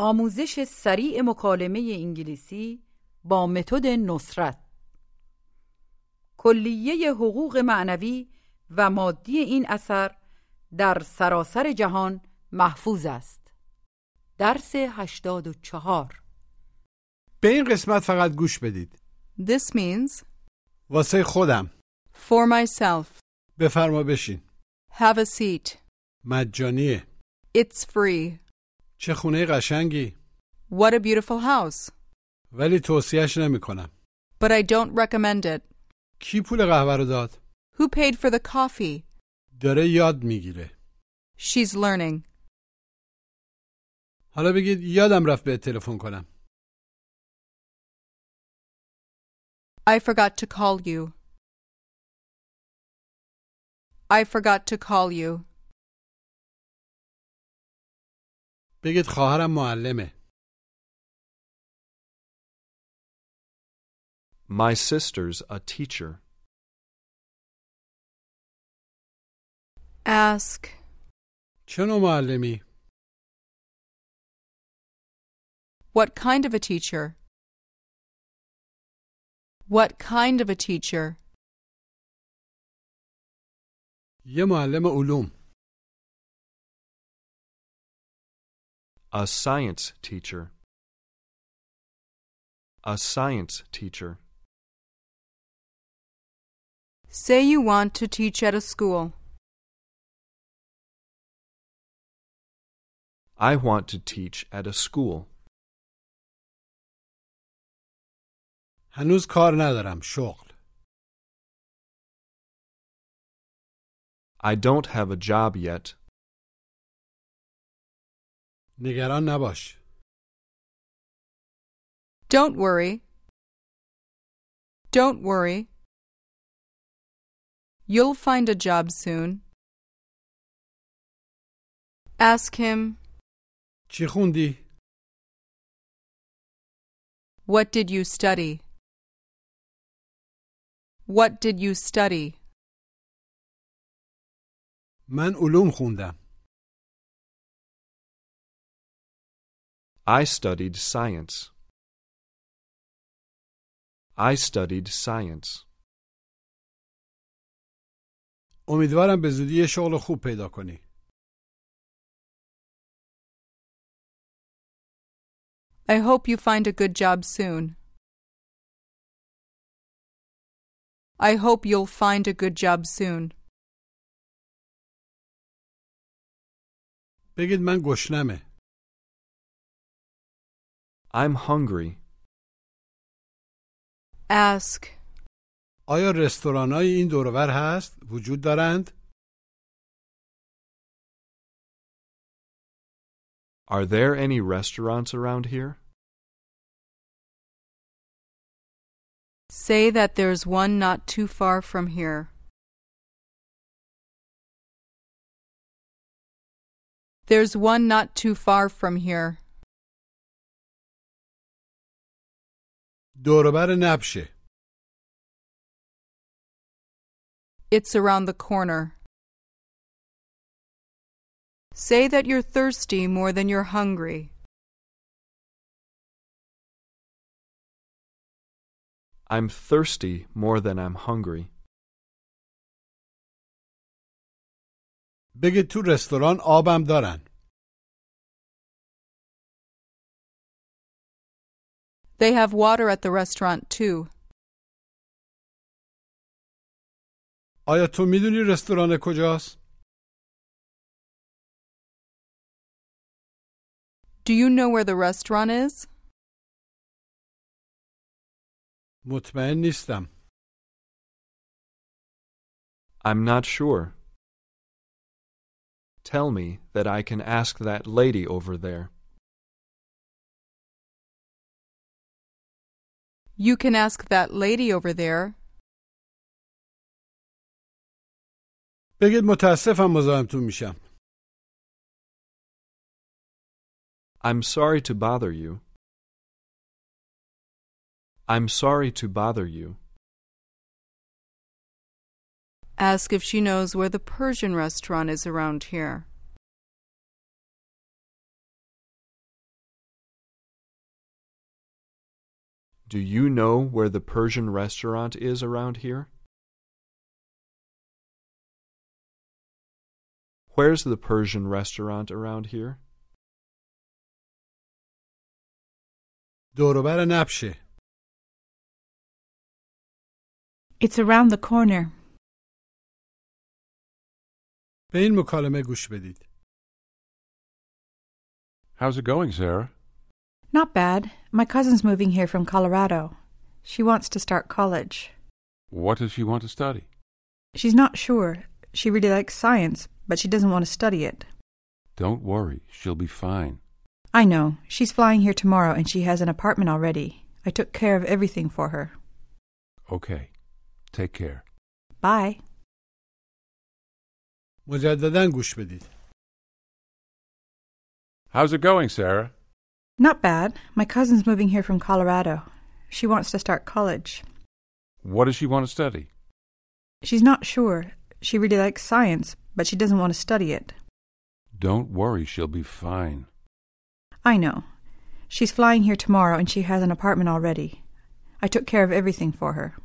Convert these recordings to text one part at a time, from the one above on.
آموزش سریع مکالمه انگلیسی با متد نصرت. کلیه حقوق معنوی و مادی این اثر در سراسر جهان محفوظ است. درس 84 به این قسمت فقط گوش بدید. This means واسه خودم. For myself. بفرما بشین. Have a seat. مجانیه. It's free. چه خونه قشنگی What a beautiful house. ولی توصیهش نمی کنم But I don't recommend it. کی پول قهوه رو داد Who paid for the coffee? داره یاد میگیره She's learning. حالا بگید یادم رفت به تلفن کنم I forgot to call you. I forgot to call you. بگید خواهرم معلمه My sister's a teacher. Ask. چه نوع معلمی What kind of a teacher? What kind of a teacher? یه معلم علوم A science teacher. A science teacher. Say you want to teach at a school. I want to teach at a school. هنوز کار ندارم شغل I don't have a job yet. نگران نباش Don't worry. Don't worry. You'll find a job soon. Ask him, چی خوندی What did you study? What did you study? من علوم خوندم I studied science. I studied science. امیدوارم به زودی یه شغل خوب پیدا کنی I hope you find a good job soon. I hope you'll find a good job soon. بگید من گشنمه I'm hungry. Ask, آیا رستورانای این دورور هست وجود دارند Are there any restaurants around here? say that there's one not too far from here. There's one not too far from here. دوربر نبشه It's around the corner. Say that you're thirsty more than you're hungry. I'm thirsty more than I'm hungry. بگید تو رستوران آبم دارن They have water at the restaurant too. آیا تو میدونی رستوران کجاست Do you know where the restaurant is? مطمئن نیستم I'm not sure. Tell me that I can ask that lady over there. You can ask that lady over there. بگید متاسفم مزاحمتون میشم I'm sorry to bother you. I'm sorry to bother you. Ask if she knows where the Persian restaurant is around here. Do you know where the Persian restaurant is around here? Where's the Persian restaurant around here? دوروبر نبشه It's around the corner. به این مکالمه گوش بدید How's it going, Sarah? Not bad. My cousin's moving here from Colorado. She wants to start college. What does she want to study? She's not sure. She really likes science, but she doesn't want to study it. Don't worry, she'll be fine. I know. She's flying here tomorrow and she has an apartment already. I took care of everything for her. Okay. Take care. Bye. مجددا گوش بدید How's it going, Sarah? Not bad. My cousin's moving here from Colorado. She wants to start college. What does she want to study? She's not sure. She really likes science, but she doesn't want to study it. Don't worry, she'll be fine. I know. She's flying here tomorrow and she has an apartment already. I took care of everything for her.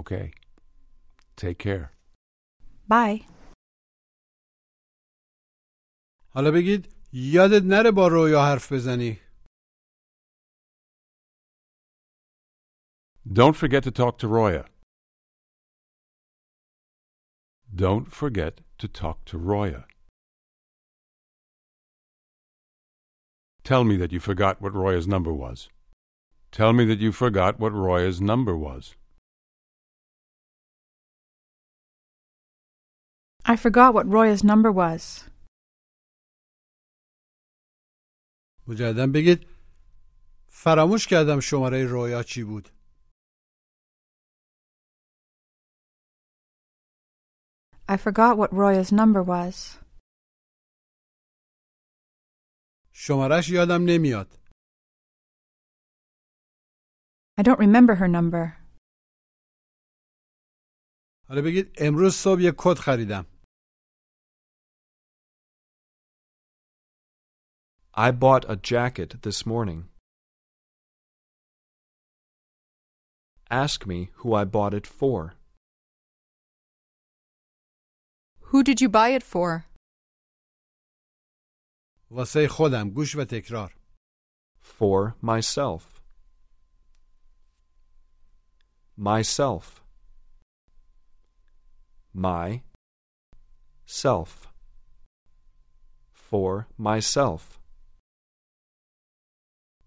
Okay. Take care. Bye. حالا بگید یادت نره با رویا حرف بزنی Don't forget to talk to Roya. Don't forget to talk to Roya. Tell me that you forgot what Roya's number was. Tell me that you forgot what Roya's number was. I forgot what Roya's number was. مجددا بگید فراموش کردم شماره رویا چی بود I forgot what Roya's number was. شمارش یادم نمیاد I don't remember her number. حالا بگید امروز صبح یه کت خریدم I bought a jacket this morning. Ask me who I bought it for. Who did you buy it for? واسه خودم گوش و تکرار For myself. Myself. My. Self. For myself.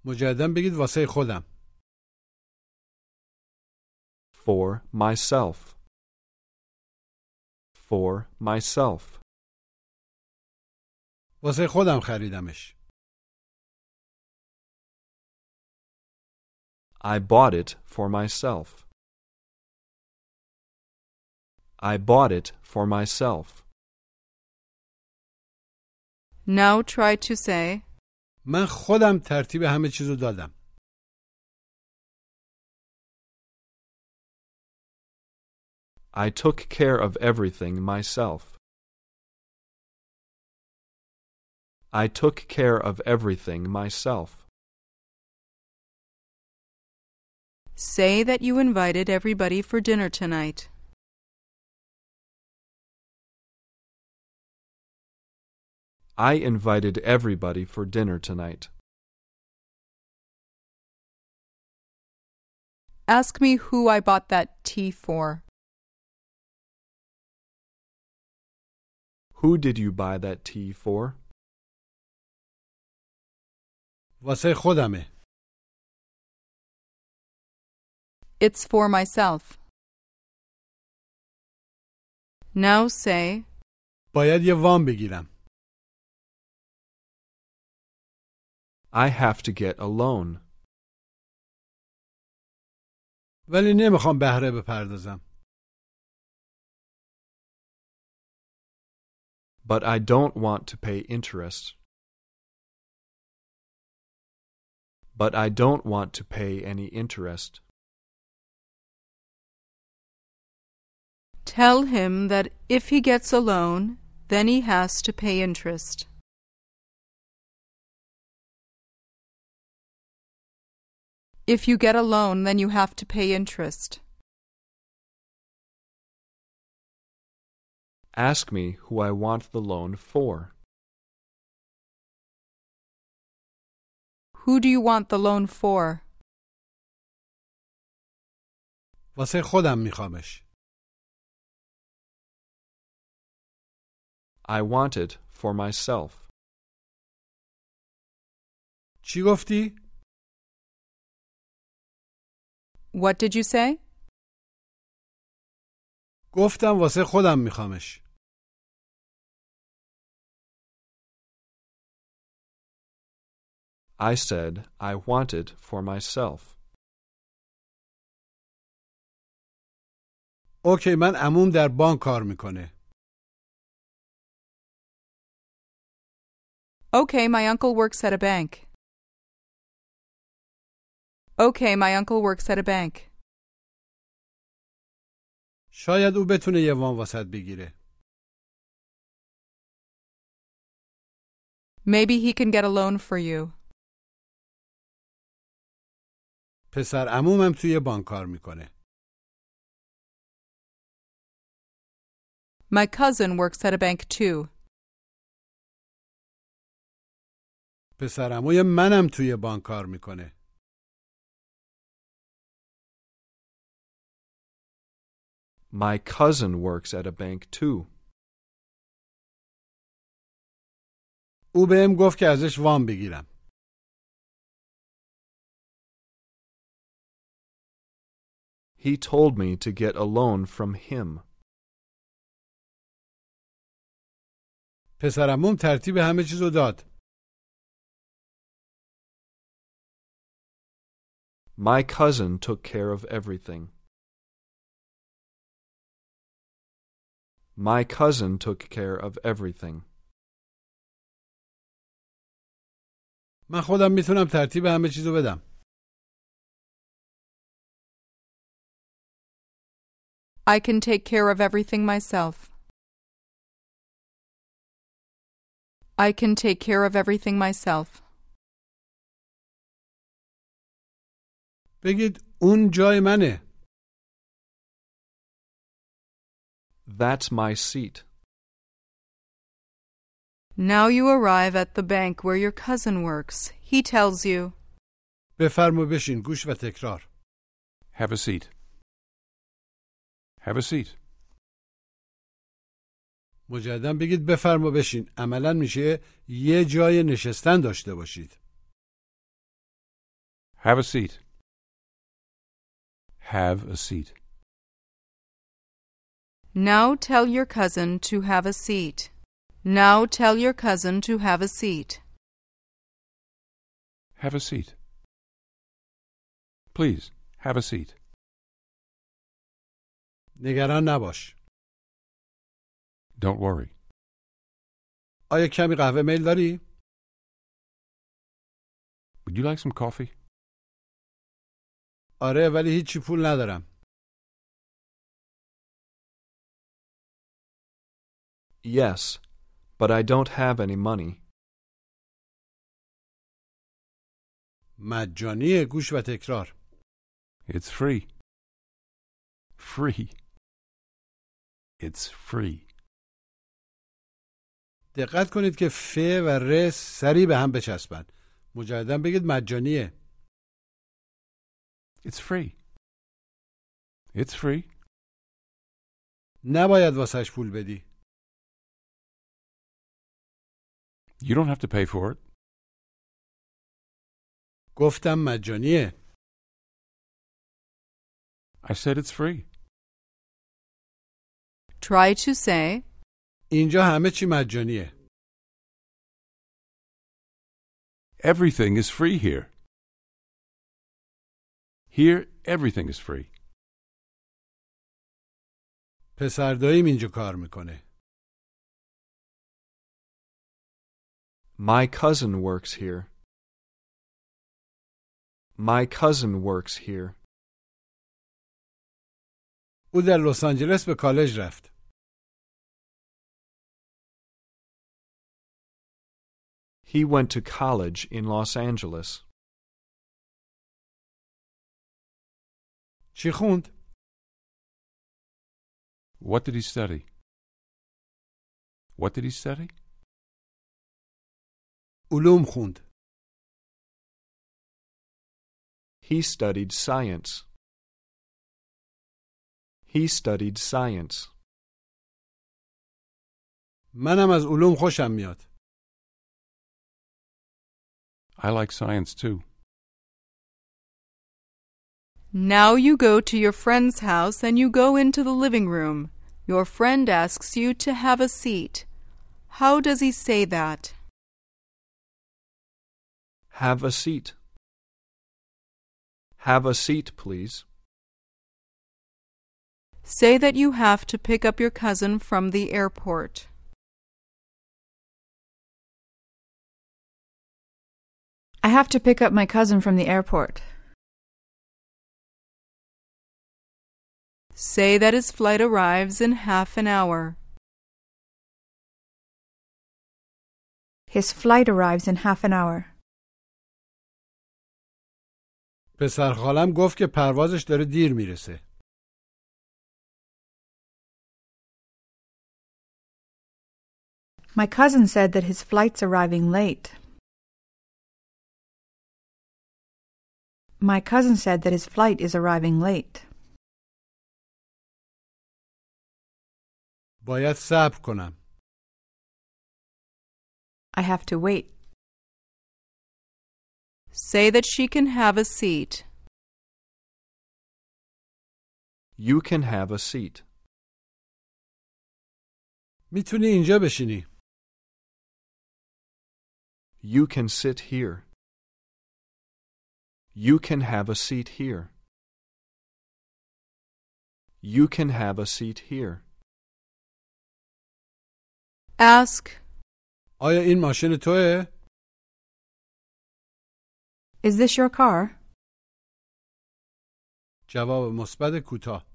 مجددا بگید واسه خودم For myself. For myself. واسه خودم خریدمش I bought it for myself. I bought it for myself. Now try to say, من خودم ترتیب همه چیزو دادم I took care of everything myself. I took care of everything myself. say that you invited everybody for dinner tonight. I invited everybody for dinner tonight. Ask me who I bought that tea for. Who did you buy that tea for? واسه خودمه It's for myself. Now say, باید یه وام بگیرم I have to get a loan, ولی نمیخوام بهره بپردازم but I don't want to pay interest. But I don't want to pay any interest. tell him that if he gets a loan, then he has to pay interest. If you get a loan, then you have to pay interest. Ask me who I want the loan for. Who do you want the loan for? واسه خودم میخوامش I want it for myself. چی گفتی؟ What did you say? گفتم واسه خودم میخوامش I said I want it for myself. اوکی من عموم در بانک کار میکنه Okay, my uncle works at a bank. Okay, my uncle works at a bank. شاید او بتونه یه وام واسط بگیره Maybe he can get a loan for you. پسر عمومم توی بانک کار میکنه My cousin works at a bank too. پسر عموی منم توی بانک کار میکنه My cousin works at a bank too. او بهم گفت که ازش وام بگیرم He told me to get a loan from him. پسر عموم ترتیب همه چیزو داد My cousin took care of everything. My cousin took care of everything. من خودم میتونم ترتیب همه چیزو بدم I can take care of everything myself. I can take care of everything myself. بگید اون جای منه That's my seat. Now you arrive at the bank where your cousin works. He tells you, بفرما بشین گوش و تکرار Have a seat. Have a seat. مجددا بگید بفرما بشین عملا میشه یه جای نشستن داشته باشید Have a seat. Have a seat. Now tell your cousin to have a seat. Now tell your cousin to have a seat. Have a seat. Please, have a seat. نگران نباش Don't worry. آیا کمی قهوه میل داری؟ Would you like some coffee? آره ولی هیچی پول ندارم Yes, but I don't have any money. مجانیه گوش و تکرار It's free. Free. It's free. دقت کنید که ف و ر سریع به هم بچسبن مجددا بگید مجانیه It's free. It's free. نباید واسش پول بدی You don't have to pay for it. گفتم مجانیه I said it's free. Try to say, اینجا همه چی مجانیه Everything is free here. Here, everything is free. پسر داییم اینجا کار میکنه My cousin works here. My cousin works here. او در لس آنجلس به کالج رفت He went to college in Los Angeles. چی خوند؟ What did he study? What did he study? علوم خوند. He studied science. He studied science. منم از علوم خوشم میاد. I like science too. Now you go to your friend's house and you go into the living room. Your friend asks you to have a seat. How does he say that? Have a seat. Have a seat, please. Say that you have to pick up your cousin from the airport. I have to pick up my cousin from the airport. Say that his flight arrives in half an hour. His flight arrives in half an hour. پسر خالم گفت که پروازش داره دیر می‌رسه. My cousin said that his flight's arriving late. My cousin said that his flight is arriving late. باید صبر کنم. I have to wait. Say that she can have a seat. You can have a seat. میتونی اینجا بشینی. You can sit here. You can have a seat here. You can have a seat here. Ask, آیا این ماشین توه؟ Is this your car? جواب مثبت کوتاه.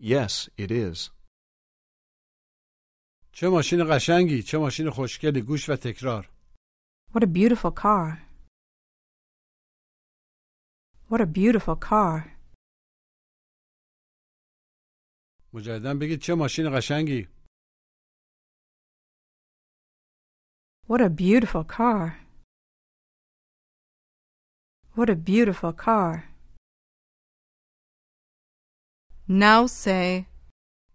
Yes, it is. چه ماشین قشنگی، چه ماشین خوشگلی، گوش و تکرار. What a beautiful car. What a beautiful car. مجددا بگید چه ماشین قشنگی. What a beautiful car. What a beautiful car. now say,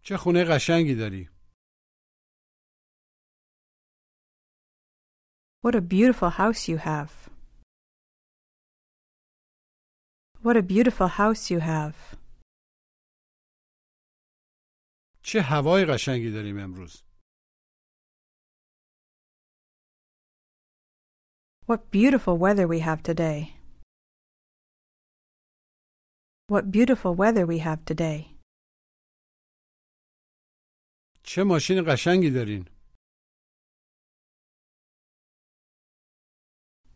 چه خونه قشنگی داری. What a beautiful house you have. What a beautiful house you have. چه هوای قشنگی داریم امروز. What beautiful weather we have today. What beautiful weather we have today. چه ماشین قشنگی دارین.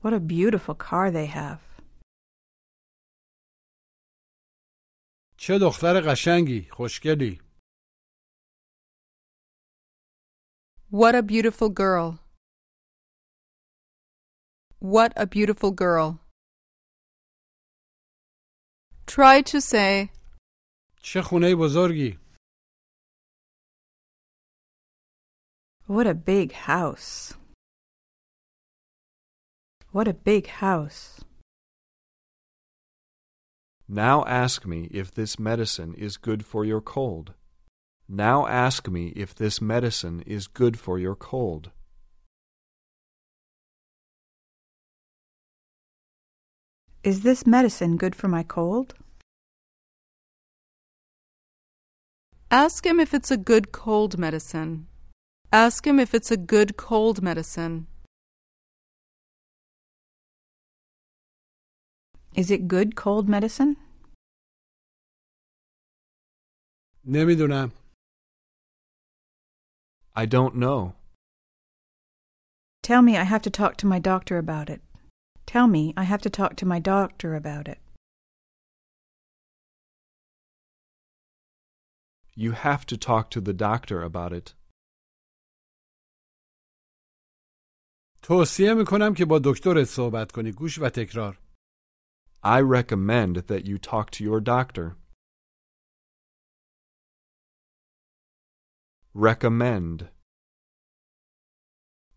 What a beautiful car they have. چه دختر قشنگی، خوشگلی. What a beautiful girl. What a beautiful girl. Try to say, چه خونه بزرگی. What a big house. What a big house. Now ask me if this medicine is good for your cold. Now ask me if this medicine is good for your cold. Is this medicine good for my cold? ask him if it's a good cold medicine. Ask him if it's a good cold medicine. Is it good cold medicine? نمیدونم. I don't know. Tell me I have to talk to my doctor about it. Tell me I have to talk to my doctor about it. You have to talk to the doctor about it. توصیه میکنم که با دکترت صحبت کنی. گوش و تکرار. I recommend that you talk to your doctor. Recommend.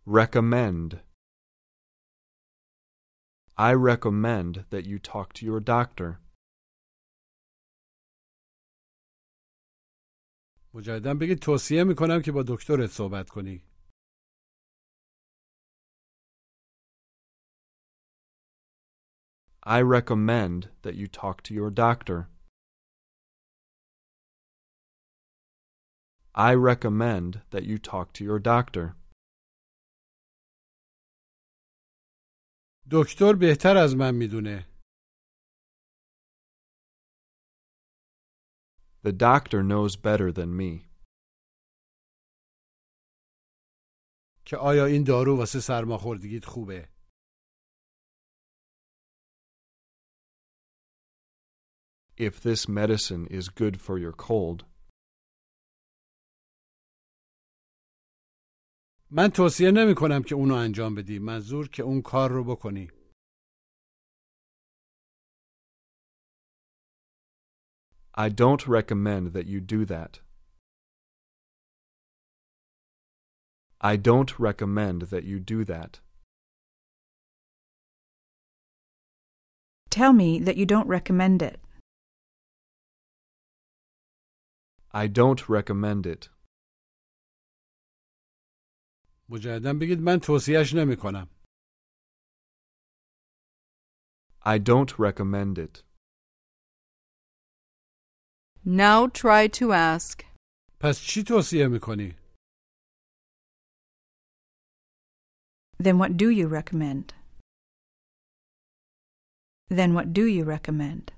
Recommend. I recommend that you talk to your doctor. مجددا بگید توصیه میکنم که با دکترت صحبت کنی I recommend that you talk to your doctor. I recommend that you talk to your doctor. دکتر بهتر از من می‌دونه The doctor knows better than me که آیا این دارو واسه سرماخوردگیت خوبه if this medicine is good for your cold. من توصیه نمی کنم که اونو انجام بدی منظور که اون کار رو بکنی I don't recommend that you do that. I don't recommend that you do that. Tell me that you don't recommend it. I don't recommend it. مجددا بگید من توصیهش نمی کنم I don't recommend it. Now try to ask. پس چی توصیه میکنی؟ Then what do you recommend? Then what do you recommend?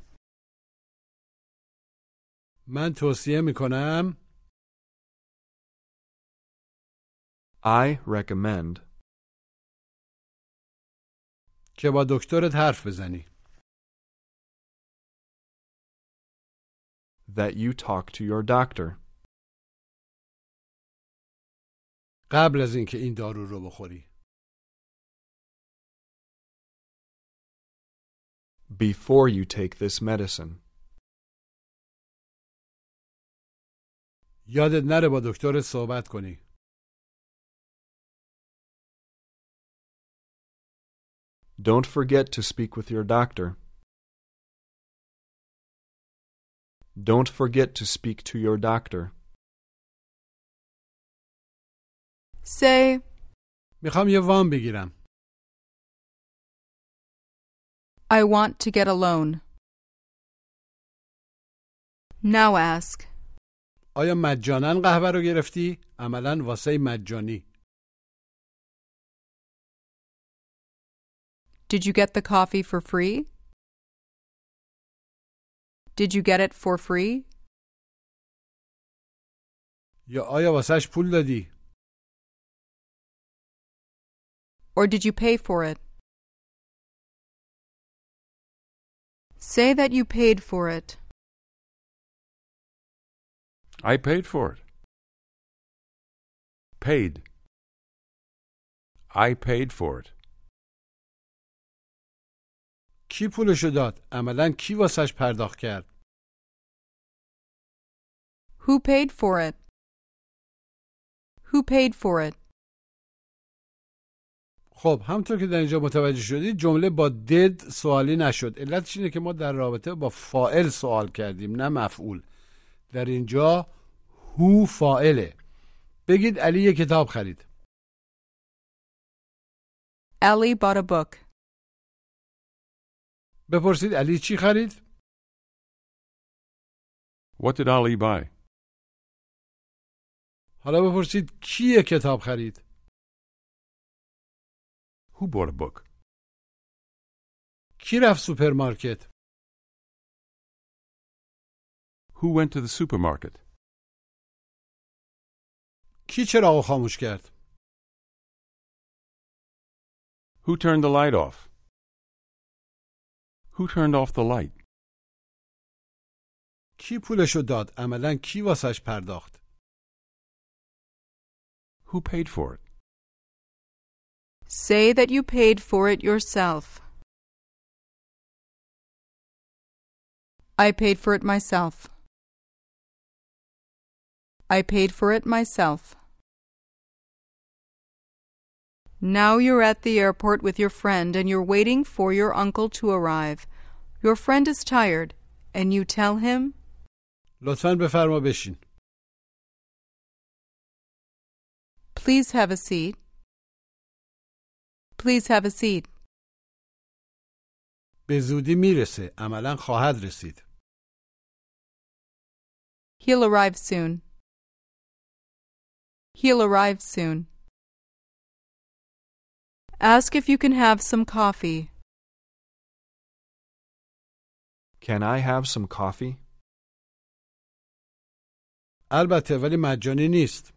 من توصیه میکنم I recommend. که با دکترت حرف بزنی. That you talk to your doctor. قبل از اینکه این دارو رو بخوری. Before you take this medicine. یادت نره با دکترت صحبت کنی. Don't forget to speak with your doctor. Don't forget to speak to your doctor. Say, میخوام یه وام بگیرم I want to get a loan. Now ask, آیا مجانا قهوه رو گرفتی؟ عملا واسه مجانی did you get the coffee for free? Did you get it for free? یا آیا واسهش پول دادی؟ Or did you pay for it? Say that you paid for it. I paid for it. Paid. I paid for it. کی پولشو داد؟ عملا کی واسهش پرداخت کرد؟ Who paid for it? Who paid for it? خب همطور که در اینجا متوجه شدید جمله با دد سوالی نشد علتش اینه که ما در رابطه با فائل سوال کردیم نه مفعول در اینجا هو فائله بگید علی یه کتاب خرید Ellie bought a book. بپرسید علی چی خرید؟ What did Ali buy? حالا بپرسید کی یه کتاب خرید؟ Who bought a book? کی رفت سوپرمارکت؟ Who went to the supermarket? کی چراغ خاموش کرد؟ Who turned the light off? Who turned off the light? کی پولشو داد؟ عملا کی واسش پرداخت؟ Who paid for it? Say that you paid for it yourself. I paid for it myself. I paid for it myself. Now you're at the airport with your friend and you're waiting for your uncle to arrive. Your friend is tired and you tell him, لطفا بفرما بشین Please have a seat. Please have a seat. به زودی میرسه عملا خواهد رسید He'll arrive soon. He'll arrive soon. Ask if you can have some coffee. Can I have some coffee? البته ولی مجانی نیست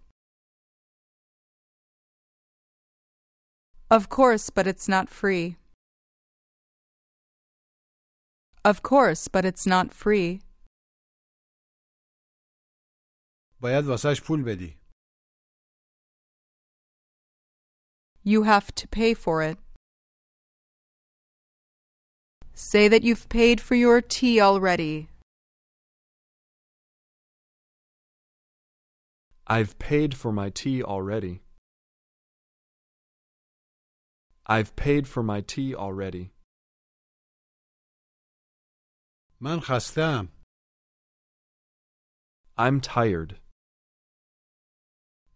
Of course, but it's not free. Of course, but it's not free. باید واسهش پول بدی You have to pay for it. Say that you've paid for your tea already. I've paid for my tea already. I've paid for my tea already. من خستم I'm tired.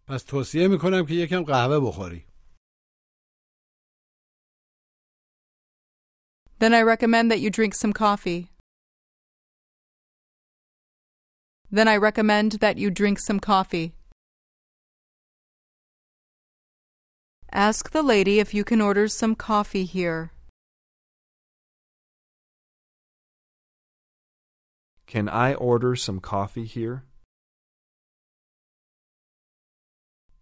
پس توصیه میکنم که یکم قهوه بخوری Then I recommend that you drink some coffee. Then I recommend that you drink some coffee. Ask the lady if you can order some coffee here. Can I order some coffee here?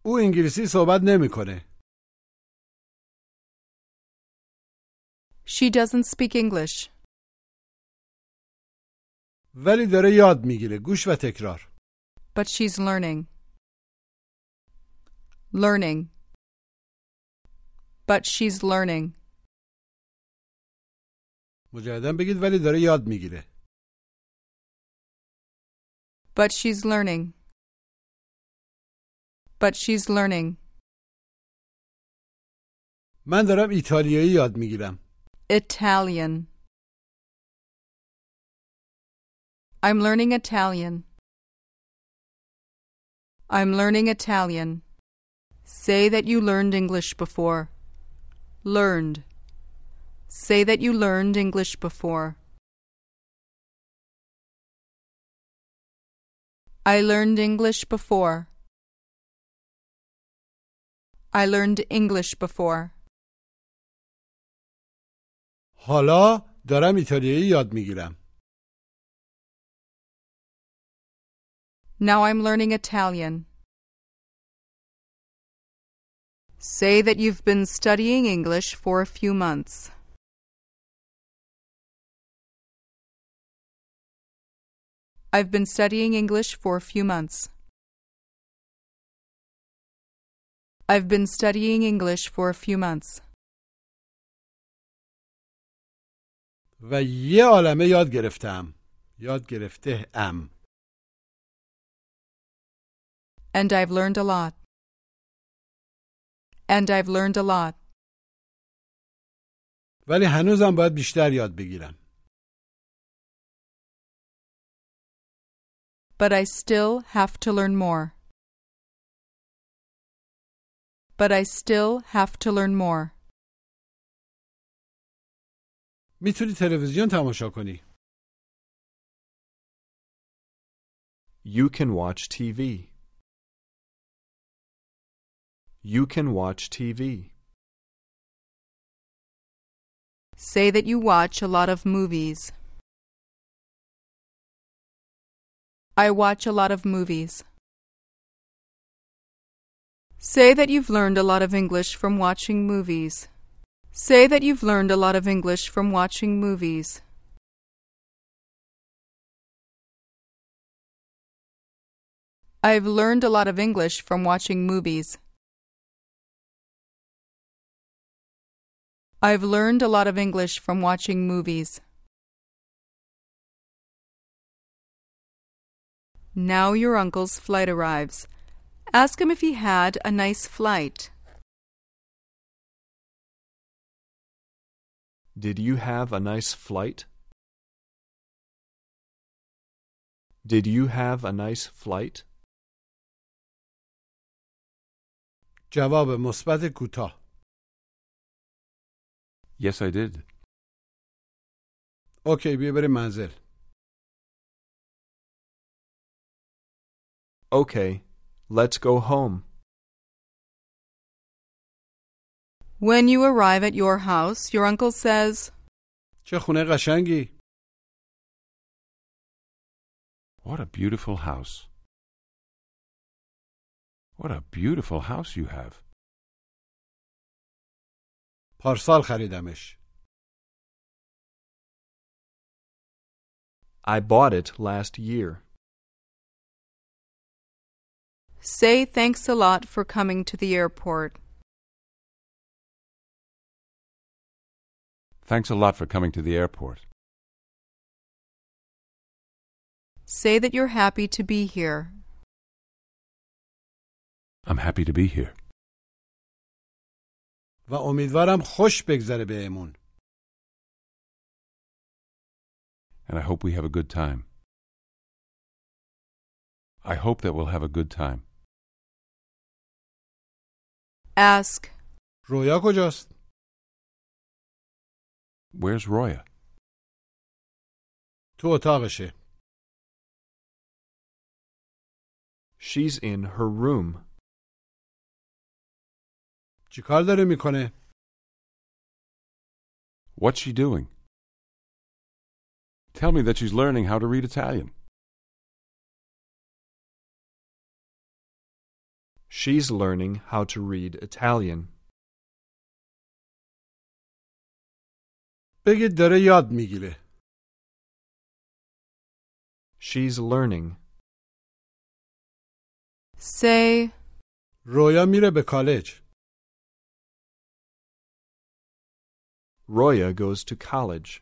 او انگلیسی صحبت نمیکنه She doesn't speak English, ولی داره یاد میگیره گوش و تکرار but she's learning. Learning. But she's learning. مجددا بگید ولی داره یاد میگیره But she's learning. But she's learning. من دارم ایتالیایی یاد میگیرم Italian. I'm learning Italian. I'm learning Italian. Say that you learned English before. Learned. Say that you learned English before. I learned English before. I learned English before. حالا دارم ایتالیایی یاد میگیرم Now I'm learning Italian. Say that you've been studying English for a few months. I've been studying English for a few months. I've been studying English for a few months. و یه عالمه یاد گرفتم یاد گرفته ام And I've learned a lot. And I've learned a lot. ولی هنوزم باید بیشتر یاد بگیرم But I still have to learn more. But I still have to learn more. میتونی تلویزیون تماشا کنی You can watch TV. You can watch TV. Say that you watch a lot of movies. I watch a lot of movies. Say that you've learned a lot of English from watching movies. Say that you've learned a lot of English from watching movies. I've learned a lot of English from watching movies. I've learned a lot of English from watching movies. Now your uncle's flight arrives. Ask him if he had a nice flight. Did you have a nice flight? Did you have a nice flight? جواب مثبت کوتاه Yes, I did. اوکی بیا بریم منزل Okay, let's go home. When you arrive at your house, your uncle says, چه خونه قشنگی What a beautiful house. What a beautiful house you have. پارسال خریدمش I bought it last year. Say thanks a lot for coming to the airport. Thanks a lot for coming to the airport. Say that you're happy to be here. I'm happy to be here. و امیدوارم خوش بگذره بهمون And I hope we have a good time. I hope that we'll have a good time. Ask, رویا کجاست Where's Roya? تو اتاقشه She's in her room. چیکار داره میکنه What's she doing? Tell me that she's learning how to read Italian. She's learning how to read Italian. بگید داره یاد میگیره She's learning. say, رویا میره به کالج Roya goes to college.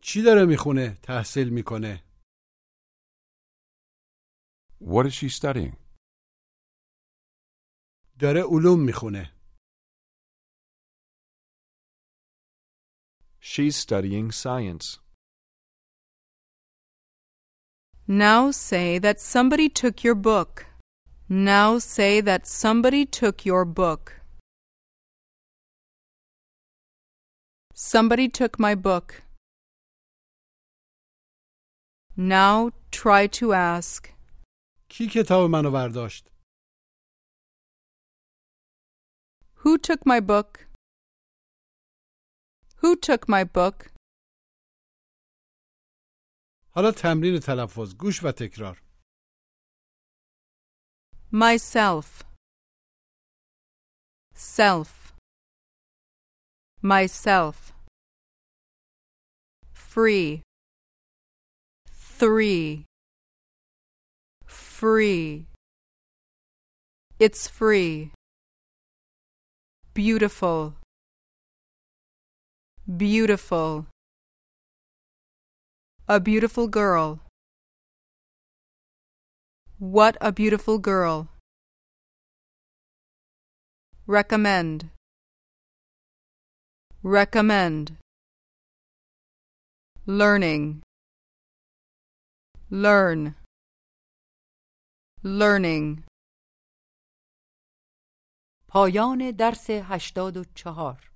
چی داره میخونه تحصیل میکنه What is she studying? داره علوم میخونه She's studying science. Now say that somebody took your book. Now say that somebody took your book. Somebody took my book. Now try to ask, کی کتاب منو برداشت Who took my book? Who took my book? حالا تمرین تلفظ گوش و تکرار Myself. Self. Myself. Free. Three. Free. It's free. Beautiful. Beautiful. A beautiful girl. What a beautiful girl. Recommend. Recommend. Learning. Learn. Learning. پایان درس هشتاد و چهار